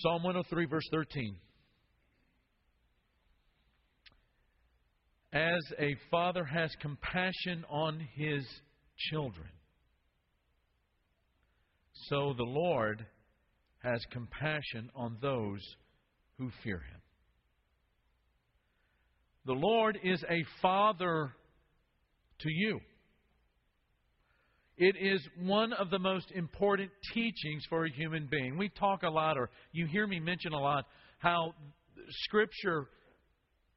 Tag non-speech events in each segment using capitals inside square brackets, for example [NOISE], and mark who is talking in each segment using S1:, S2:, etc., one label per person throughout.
S1: Psalm 103, verse 13. As a father has compassion on his children, so the Lord has compassion on those who fear him. The Lord is a father to you. It is one of the most important teachings for a human being. We talk a lot, or you hear me mention a lot, how Scripture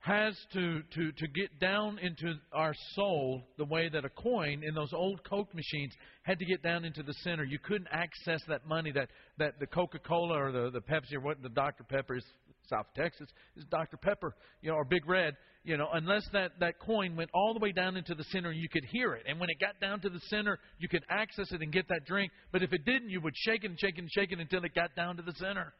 S1: has to, to, to get down into our soul the way that a coin in those old Coke machines had to get down into the center. You couldn't access that money that, that the Coca Cola or the, the Pepsi or what the Dr. Pepper is South Texas is Dr. Pepper, you know, or Big Red, you know, unless that, that coin went all the way down into the center, you could hear it. And when it got down to the center, you could access it and get that drink. But if it didn't, you would shake it and shake it and shake it until it got down to the center.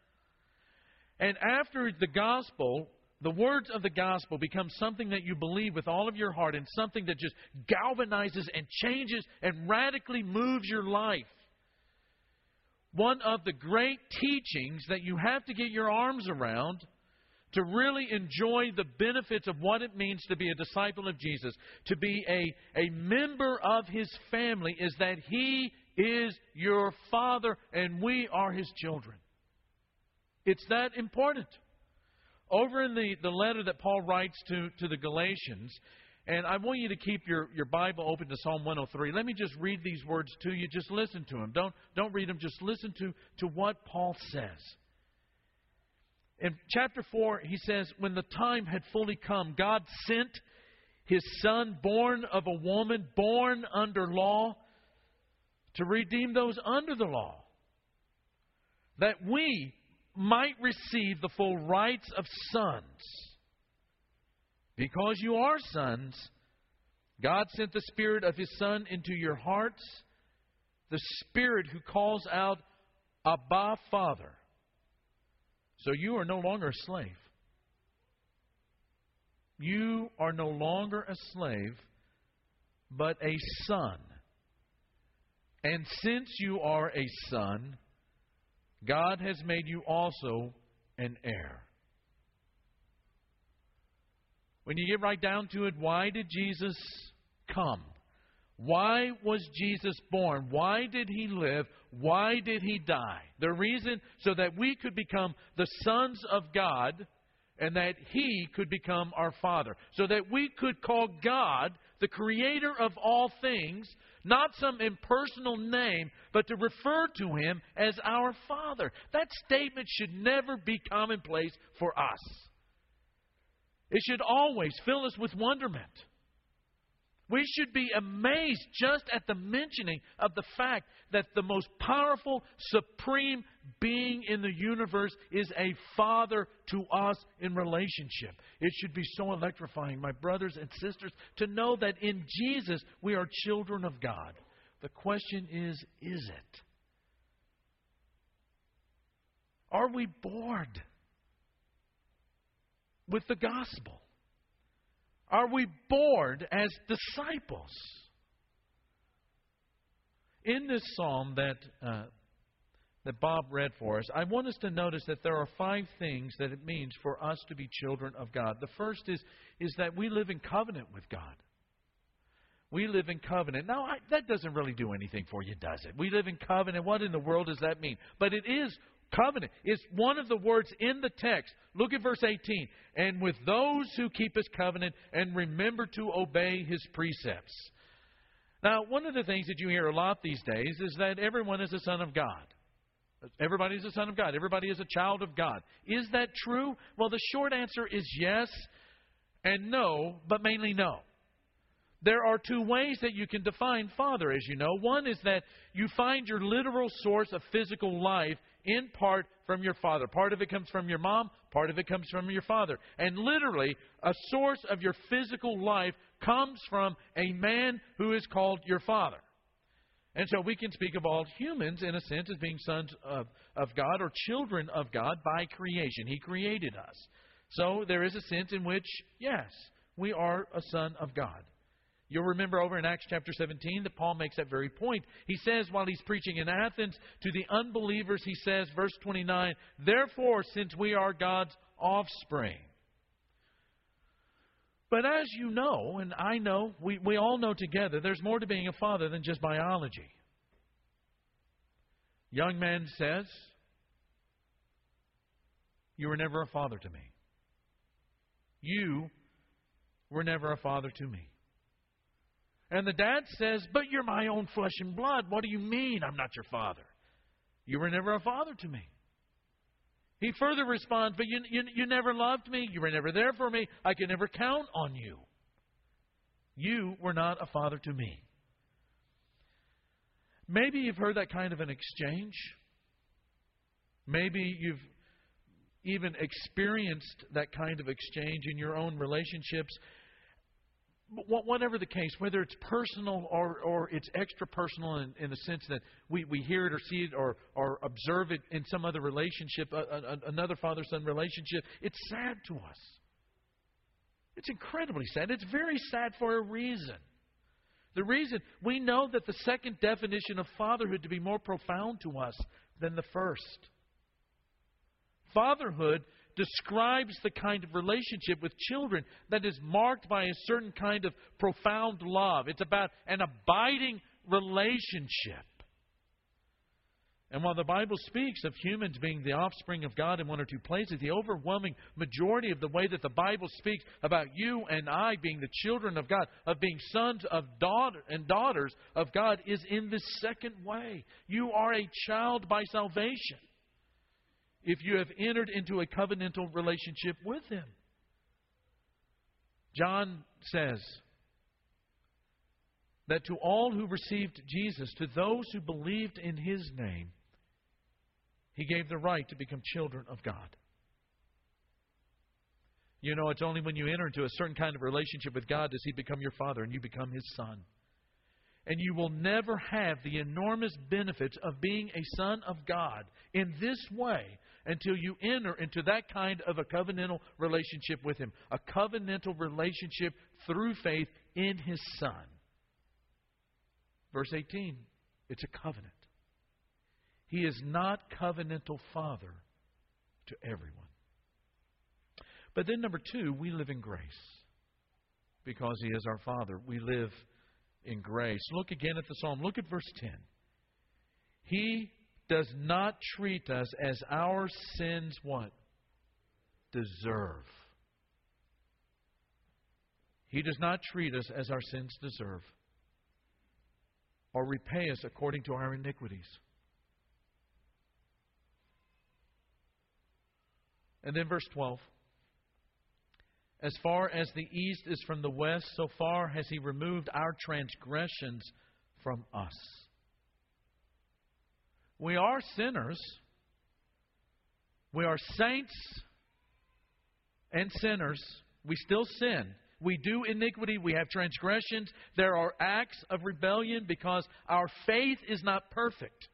S1: And after the gospel, the words of the gospel become something that you believe with all of your heart and something that just galvanizes and changes and radically moves your life. One of the great teachings that you have to get your arms around to really enjoy the benefits of what it means to be a disciple of Jesus, to be a, a member of his family, is that he is your father and we are his children. It's that important. Over in the, the letter that Paul writes to, to the Galatians, and I want you to keep your, your Bible open to Psalm 103. Let me just read these words to you. Just listen to them. Don't, don't read them. Just listen to, to what Paul says. In chapter 4, he says, When the time had fully come, God sent his son, born of a woman, born under law, to redeem those under the law, that we might receive the full rights of sons. Because you are sons, God sent the Spirit of His Son into your hearts, the Spirit who calls out, Abba, Father. So you are no longer a slave. You are no longer a slave, but a son. And since you are a son, God has made you also an heir. When you get right down to it, why did Jesus come? Why was Jesus born? Why did he live? Why did he die? The reason so that we could become the sons of God and that he could become our father. So that we could call God the creator of all things, not some impersonal name, but to refer to him as our father. That statement should never be commonplace for us. It should always fill us with wonderment. We should be amazed just at the mentioning of the fact that the most powerful, supreme being in the universe is a father to us in relationship. It should be so electrifying, my brothers and sisters, to know that in Jesus we are children of God. The question is is it? Are we bored with the gospel? Are we bored as disciples? In this psalm that, uh, that Bob read for us, I want us to notice that there are five things that it means for us to be children of God. The first is, is that we live in covenant with God. We live in covenant. Now, I, that doesn't really do anything for you, does it? We live in covenant. What in the world does that mean? But it is Covenant is one of the words in the text. Look at verse 18. And with those who keep his covenant and remember to obey his precepts. Now, one of the things that you hear a lot these days is that everyone is a son of God. Everybody is a son of God. Everybody is a child of God. Is that true? Well, the short answer is yes and no, but mainly no. There are two ways that you can define father, as you know. One is that you find your literal source of physical life in part from your father. Part of it comes from your mom, part of it comes from your father. And literally, a source of your physical life comes from a man who is called your father. And so we can speak of all humans, in a sense, as being sons of, of God or children of God by creation. He created us. So there is a sense in which, yes, we are a son of God. You'll remember over in Acts chapter 17 that Paul makes that very point. He says, while he's preaching in Athens to the unbelievers, he says, verse 29, Therefore, since we are God's offspring. But as you know, and I know, we, we all know together, there's more to being a father than just biology. Young man says, You were never a father to me. You were never a father to me. And the dad says, But you're my own flesh and blood. What do you mean I'm not your father? You were never a father to me. He further responds, But you, you, you never loved me. You were never there for me. I could never count on you. You were not a father to me. Maybe you've heard that kind of an exchange. Maybe you've even experienced that kind of exchange in your own relationships whatever the case, whether it's personal or, or it's extra personal in, in the sense that we, we hear it or see it or, or observe it in some other relationship, a, a, another father son relationship, it's sad to us. It's incredibly sad. It's very sad for a reason. The reason we know that the second definition of fatherhood to be more profound to us than the first. Fatherhood describes the kind of relationship with children that is marked by a certain kind of profound love. It's about an abiding relationship. And while the Bible speaks of humans being the offspring of God in one or two places, the overwhelming majority of the way that the Bible speaks about you and I being the children of God, of being sons of daughter and daughters of God, is in this second way. You are a child by salvation if you have entered into a covenantal relationship with Him. John says that to all who received Jesus, to those who believed in His name, He gave the right to become children of God. You know, it's only when you enter into a certain kind of relationship with God does He become your Father and you become His Son. And you will never have the enormous benefits of being a Son of God in this way until you enter into that kind of a covenantal relationship with Him. A covenantal relationship through faith in His Son. Verse 18 it's a covenant. He is not covenantal Father to everyone. But then, number two, we live in grace. Because He is our Father, we live in grace. Look again at the psalm. Look at verse 10. He does not treat us as our sins what? Deserve. He does not treat us as our sins deserve or repay us according to our iniquities. And then verse 12. As far as the east is from the west, so far has he removed our transgressions from us. We are sinners. We are saints and sinners. We still sin. We do iniquity. We have transgressions. There are acts of rebellion because our faith is not perfect.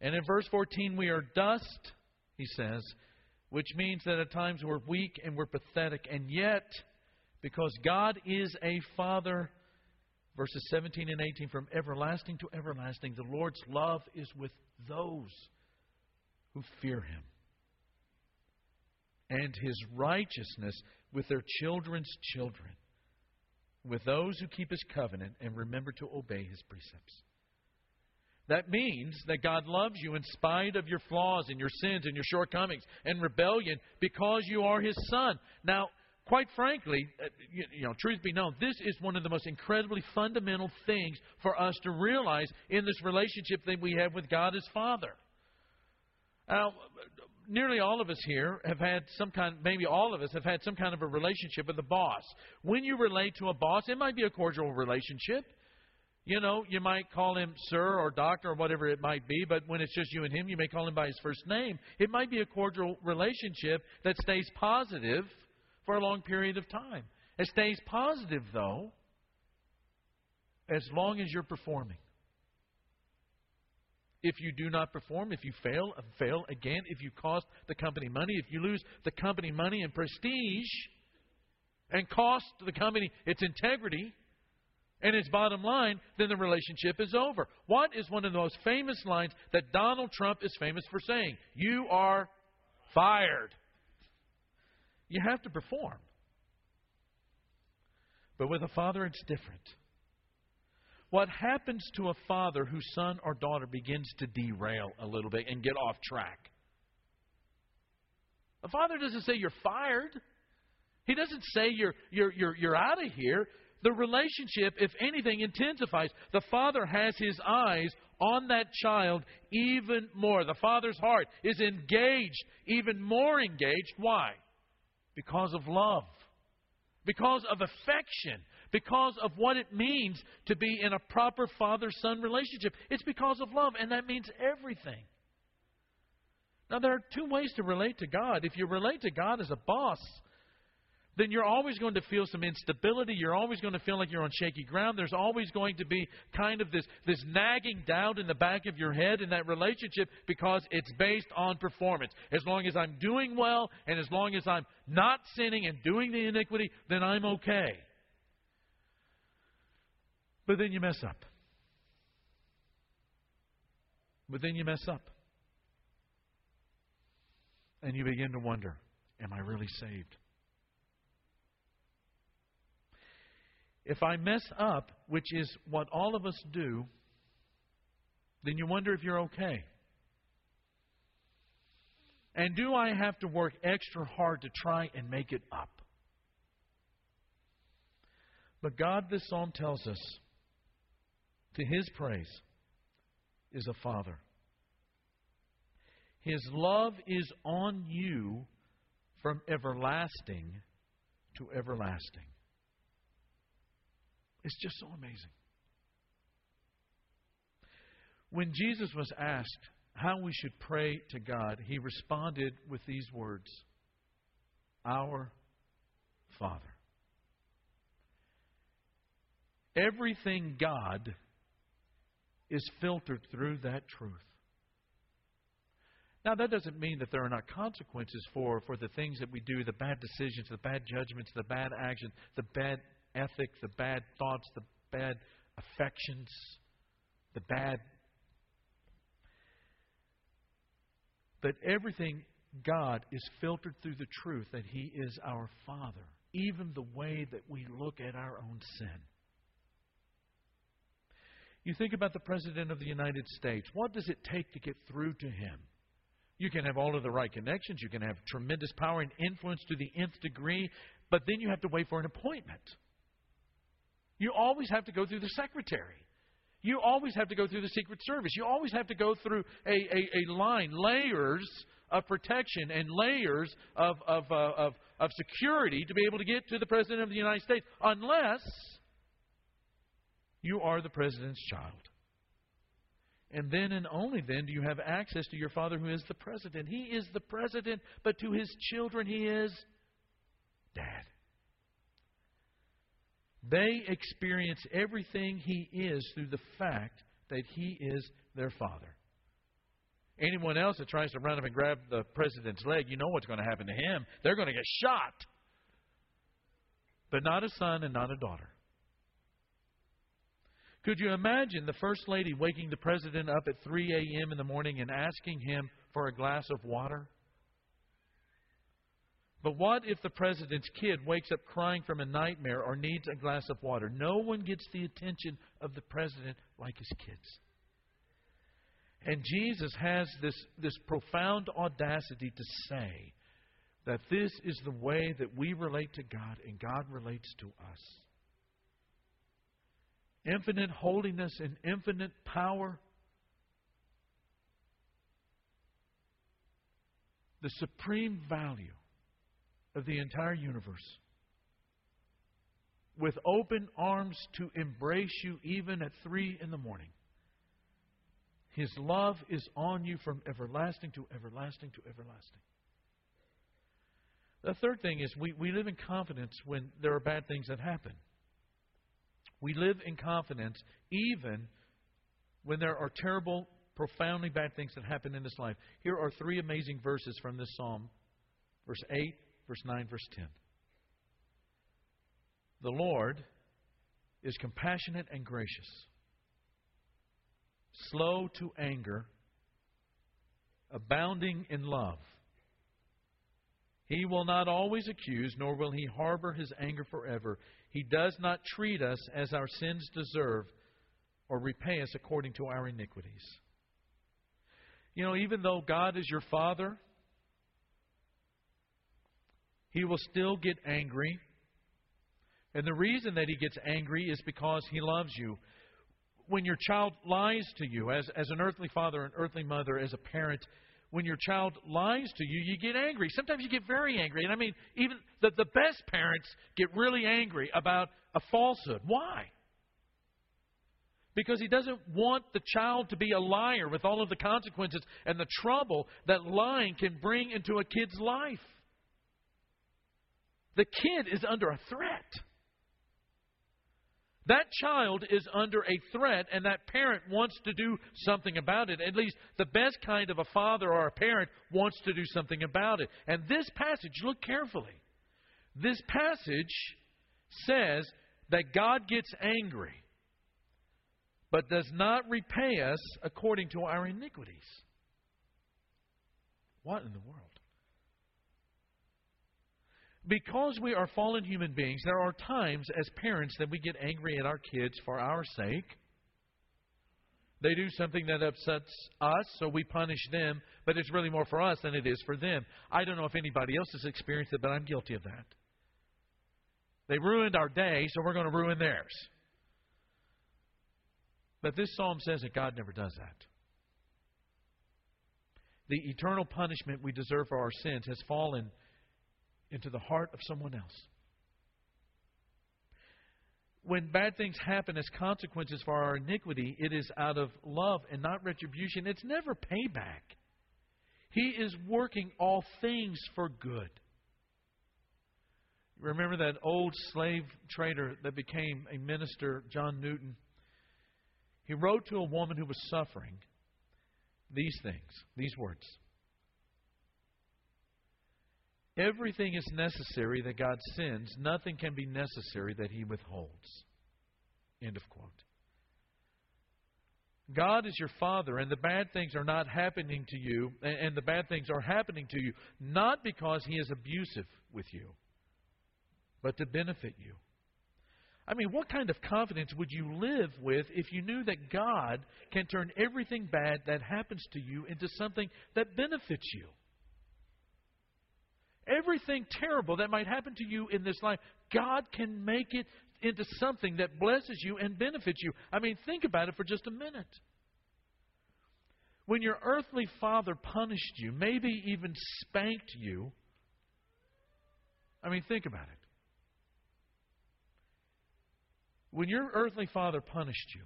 S1: And in verse 14, we are dust, he says, which means that at times we're weak and we're pathetic. And yet, because God is a Father verses 17 and 18 from everlasting to everlasting, the Lord's love is with those who fear him, and his righteousness with their children's children, with those who keep his covenant and remember to obey his precepts. That means that God loves you in spite of your flaws and your sins and your shortcomings and rebellion because you are His Son. Now, quite frankly, uh, you, know, truth be known, this is one of the most incredibly fundamental things for us to realize in this relationship that we have with God as Father. Now, nearly all of us here have had some kind, maybe all of us have had some kind of a relationship with a boss. When you relate to a boss, it might be a cordial relationship. You know, you might call him sir or doctor or whatever it might be, but when it's just you and him, you may call him by his first name. It might be a cordial relationship that stays positive for a long period of time. It stays positive, though, as long as you're performing. If you do not perform, if you fail uh, fail again, if you cost the company money, if you lose the company money and prestige and cost the company its integrity, and it's bottom line, then the relationship is over. What is one of the most famous lines that Donald Trump is famous for saying? You are fired. You have to perform. But with a father, it's different. What happens to a father whose son or daughter begins to derail a little bit and get off track? A father doesn't say you're fired. He doesn't say you're, you're, you're, you're out of here. The relationship, if anything, intensifies. The father has his eyes on that child even more. The father's heart is engaged, even more engaged. Why? Because of love, because of affection, because of what it means to be in a proper father son relationship. It's because of love, and that means everything. Now, there are two ways to relate to God. If you relate to God as a boss, then you're always going to feel some instability. You're always going to feel like you're on shaky ground. There's always going to be kind of this, this nagging doubt in the back of your head in that relationship because it's based on performance. As long as I'm doing well and as long as I'm not sinning and doing the iniquity, then I'm okay. But then you mess up. But then you mess up. And you begin to wonder Am I really saved? If I mess up, which is what all of us do, then you wonder if you're okay. And do I have to work extra hard to try and make it up? But God, this psalm tells us, to his praise is a father. His love is on you from everlasting to everlasting. It's just so amazing. When Jesus was asked how we should pray to God, he responded with these words Our Father. Everything God is filtered through that truth. Now, that doesn't mean that there are not consequences for, for the things that we do, the bad decisions, the bad judgments, the bad actions, the bad ethic, the bad thoughts, the bad affections, the bad. But everything God is filtered through the truth that He is our Father, even the way that we look at our own sin. You think about the President of the United States. What does it take to get through to him? You can have all of the right connections. You can have tremendous power and influence to the nth degree, but then you have to wait for an appointment. You always have to go through the secretary. You always have to go through the Secret Service. You always have to go through a, a, a line, layers of protection and layers of, of, uh, of, of security to be able to get to the President of the United States, unless you are the President's child. And then and only then do you have access to your Father who is the President. He is the President, but to his children, he is Dad. They experience everything He is through the fact that He is their Father. Anyone else that tries to run up and grab the president's leg, you know what's going to happen to him. They're going to get shot. But not a son and not a daughter. Could you imagine the First Lady waking the President up at 3 a.m. in the morning and asking him for a glass of water? But what if the president's kid wakes up crying from a nightmare or needs a glass of water? No one gets the attention of the president like his kids. And Jesus has this, this profound audacity to say that this is the way that we relate to God and God relates to us. Infinite holiness and infinite power. The supreme value of the entire universe with open arms to embrace you even at three in the morning. His love is on you from everlasting to everlasting to everlasting. The third thing is we, we live in confidence when there are bad things that happen. We live in confidence even when there are terrible, profoundly bad things that happen in this life. Here are three amazing verses from this psalm verse 8, verse 9, verse 10. The Lord is compassionate and gracious, slow to anger, abounding in love. He will not always accuse, nor will he harbor his anger forever. He does not treat us as our sins deserve or repay us according to our iniquities. You know, even though God is your Father, He will still get angry. And the reason that He gets angry is because He loves you. When your child lies to you, as, as an earthly father, an earthly mother, as a parent, when your child lies to you, you get angry. Sometimes you get very angry. And I mean, even the, the best parents get really angry about a falsehood. Why? Because he doesn't want the child to be a liar with all of the consequences and the trouble that lying can bring into a kid's life. The kid is under a threat. That child is under a threat, and that parent wants to do something about it. At least the best kind of a father or a parent wants to do something about it. And this passage, look carefully. This passage says that God gets angry, but does not repay us according to our iniquities. What in the world? Because we are fallen human beings, there are times as parents that we get angry at our kids for our sake. They do something that upsets us, so we punish them, but it's really more for us than it is for them. I don't know if anybody else has experienced it, but I'm guilty of that. They ruined our day, so we're going to ruin theirs. But this psalm says that God never does that. The eternal punishment we deserve for our sins has fallen into the heart of someone else. When bad things happen as consequences for our iniquity, it is out of love and not retribution. It's never payback. He is working all things for good. Remember that old slave trader that became a minister, John Newton? He wrote to a woman who was suffering these things, these words Everything is necessary that God sends. Nothing can be necessary that He withholds. End of quote. God is your Father, and the bad things are not happening to you, and the bad things are happening to you not because He is abusive with you, but to benefit you. I mean, what kind of confidence would you live with if you knew that God can turn everything bad that happens to you into something that benefits you? Everything terrible that might happen to you in this life, God can make it into something that blesses you and benefits you. I mean, think about it for just a minute. When your earthly father punished you, maybe even spanked you, I mean, think about it. When your earthly father punished you,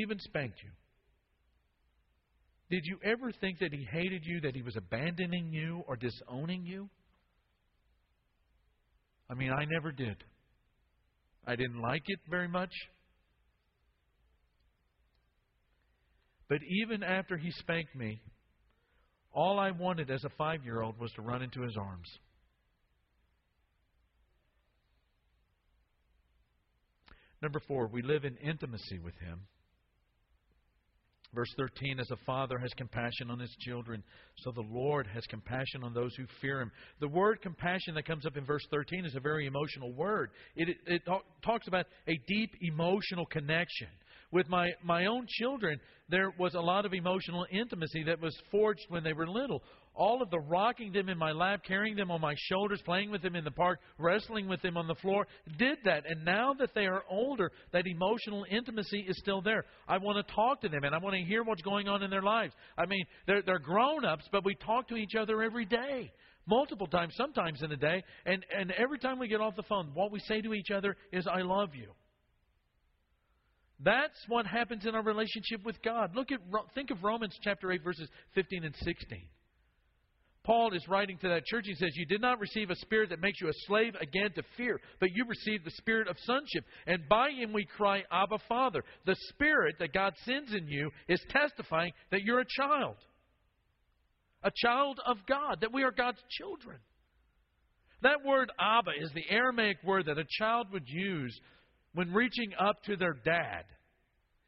S1: even spanked you, did you ever think that he hated you, that he was abandoning you or disowning you? I mean, I never did. I didn't like it very much. But even after he spanked me, all I wanted as a five year old was to run into his arms. Number four, we live in intimacy with him. Verse 13, as a father has compassion on his children, so the Lord has compassion on those who fear him. The word compassion that comes up in verse 13 is a very emotional word. It, it, it talks about a deep emotional connection. With my, my own children, there was a lot of emotional intimacy that was forged when they were little. All of the rocking them in my lap, carrying them on my shoulders, playing with them in the park, wrestling with them on the floor, did that. And now that they are older, that emotional intimacy is still there. I want to talk to them and I want to hear what's going on in their lives. I mean, they're, they're grown ups, but we talk to each other every day multiple times, sometimes in a day. And, and every time we get off the phone, what we say to each other is, I love you. That's what happens in our relationship with God. Look at think of Romans chapter 8 verses 15 and 16. Paul is writing to that church. He says, You did not receive a spirit that makes you a slave again to fear, but you received the spirit of sonship. And by him we cry, Abba, Father. The spirit that God sends in you is testifying that you're a child, a child of God, that we are God's children. That word Abba is the Aramaic word that a child would use when reaching up to their dad.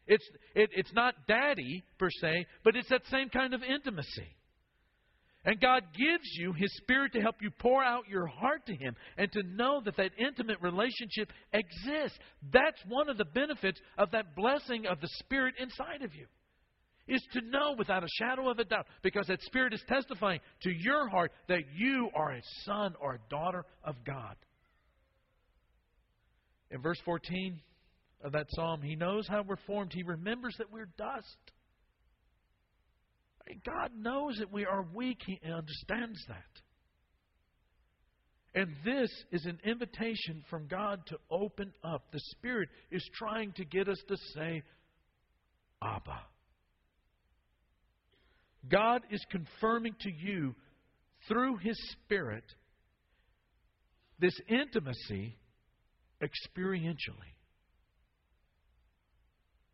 S1: It's, it, it's not daddy, per se, but it's that same kind of intimacy. And God gives you His Spirit to help you pour out your heart to Him and to know that that intimate relationship exists. That's one of the benefits of that blessing of the Spirit inside of you. Is to know without a shadow of a doubt, because that Spirit is testifying to your heart that you are a son or a daughter of God. In verse 14 of that psalm, He knows how we're formed, He remembers that we're dust. God knows that we are weak. He understands that. And this is an invitation from God to open up. The Spirit is trying to get us to say, Abba. God is confirming to you through His Spirit this intimacy experientially.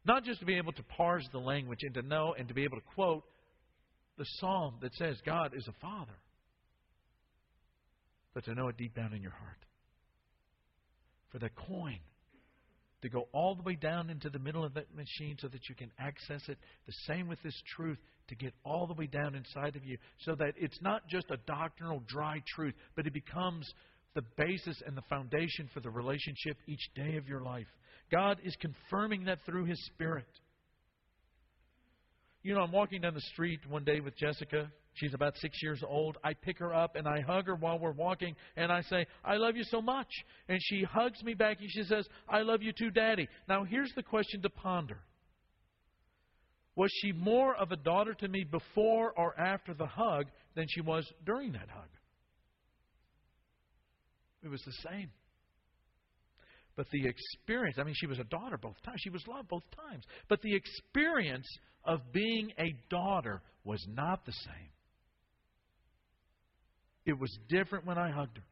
S1: Not just to be able to parse the language and to know and to be able to quote, the psalm that says God is a father, but to know it deep down in your heart. For the coin to go all the way down into the middle of that machine so that you can access it. The same with this truth to get all the way down inside of you so that it's not just a doctrinal dry truth, but it becomes the basis and the foundation for the relationship each day of your life. God is confirming that through His Spirit. You know, I'm walking down the street one day with Jessica. She's about six years old. I pick her up and I hug her while we're walking, and I say, I love you so much. And she hugs me back and she says, I love you too, Daddy. Now, here's the question to ponder Was she more of a daughter to me before or after the hug than she was during that hug? It was the same. But the experience, I mean, she was a daughter both times. She was loved both times. But the experience of being a daughter was not the same. It was different when I hugged her.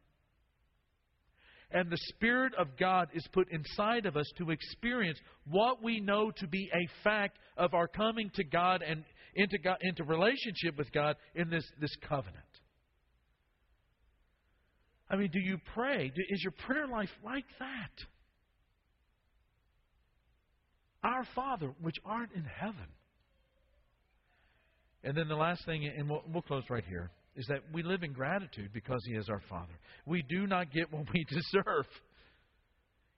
S1: And the Spirit of God is put inside of us to experience what we know to be a fact of our coming to God and into, God, into relationship with God in this, this covenant. I mean, do you pray? Is your prayer life like that? Our Father, which art in heaven. And then the last thing, and we'll, we'll close right here, is that we live in gratitude because He is our Father. We do not get what we [LAUGHS] deserve.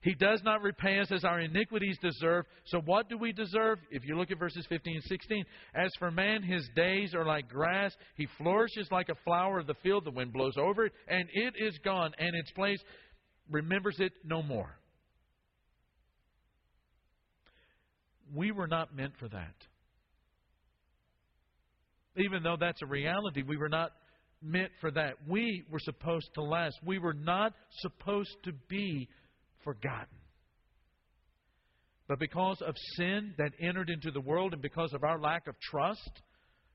S1: He does not repay us as our iniquities deserve. So, what do we deserve? If you look at verses 15 and 16, as for man, his days are like grass. He flourishes like a flower of the field. The wind blows over it, and it is gone, and its place remembers it no more. We were not meant for that. Even though that's a reality, we were not meant for that. We were supposed to last. We were not supposed to be forgotten. But because of sin that entered into the world and because of our lack of trust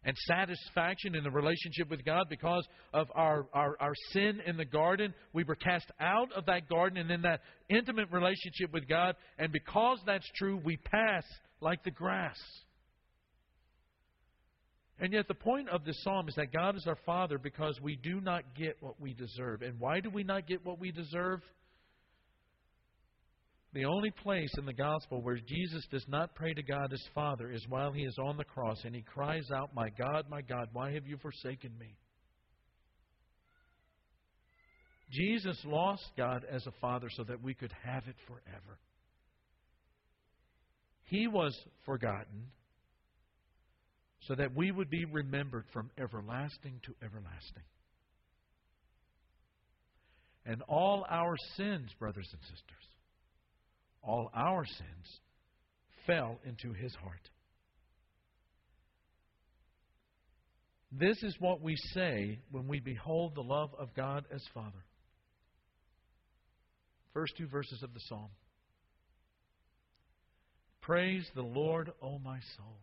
S1: and satisfaction in the relationship with God, because of our, our, our sin in the garden, we were cast out of that garden and in that intimate relationship with God. And because that's true, we pass like the grass. And yet, the point of this psalm is that God is our Father because we do not get what we deserve. And why do we not get what we deserve? The only place in the gospel where Jesus does not pray to God as Father is while he is on the cross and he cries out, My God, my God, why have you forsaken me? Jesus lost God as a Father so that we could have it forever. He was forgotten so that we would be remembered from everlasting to everlasting. And all our sins, brothers and sisters, all our sins fell into his heart. This is what we say when we behold the love of God as Father. First two verses of the psalm. Praise the Lord, O my soul.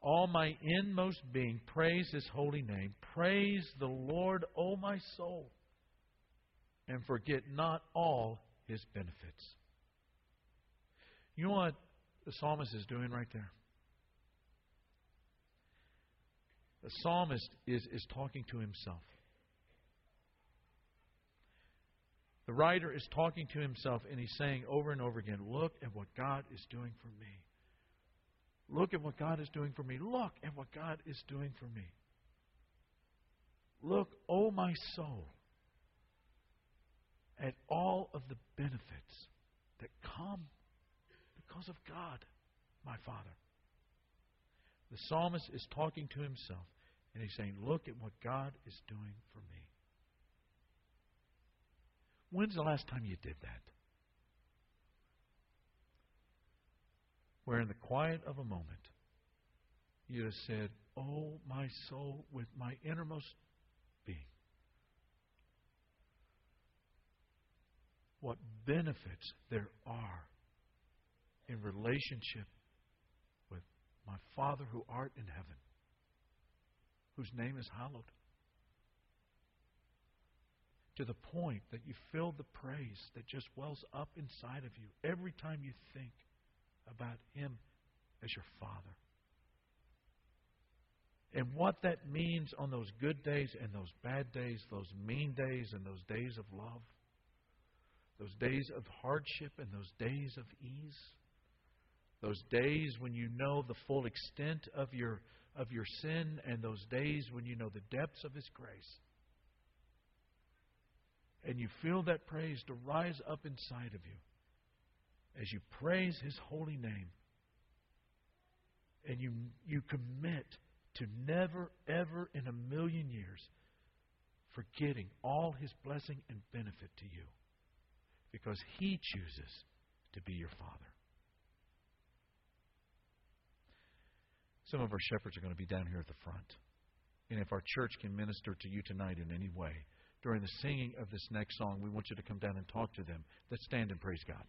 S1: All my inmost being, praise his holy name. Praise the Lord, O my soul, and forget not all his benefits. You know what the psalmist is doing right there? The psalmist is, is talking to himself. The writer is talking to himself and he's saying over and over again, Look at what God is doing for me. Look at what God is doing for me. Look at what God is doing for me. Look, oh my soul, at all of the benefits that come because of God, my Father. The psalmist is talking to himself and he's saying, Look at what God is doing for me. When's the last time you did that? Where in the quiet of a moment, you have said, Oh, my soul, with my innermost being, what benefits there are in relationship with my Father who art in heaven, whose name is hallowed to the point that you feel the praise that just wells up inside of you every time you think about Him as your Father. And what that means on those good days and those bad days, those mean days and those days of love, those days of hardship and those days of ease, those days when you know the full extent of your, of your sin, and those days when you know the depths of His grace. And you feel that praise to rise up inside of you as you praise His holy name, and you, you commit to never, ever in a million years forgetting all His blessing and benefit to you because He chooses to be your Father. Some of our shepherds are going to be down here at the front. And if our church can minister to you tonight in any way, during the singing of this next song, we want you to come down and talk to them. Let's stand and praise God.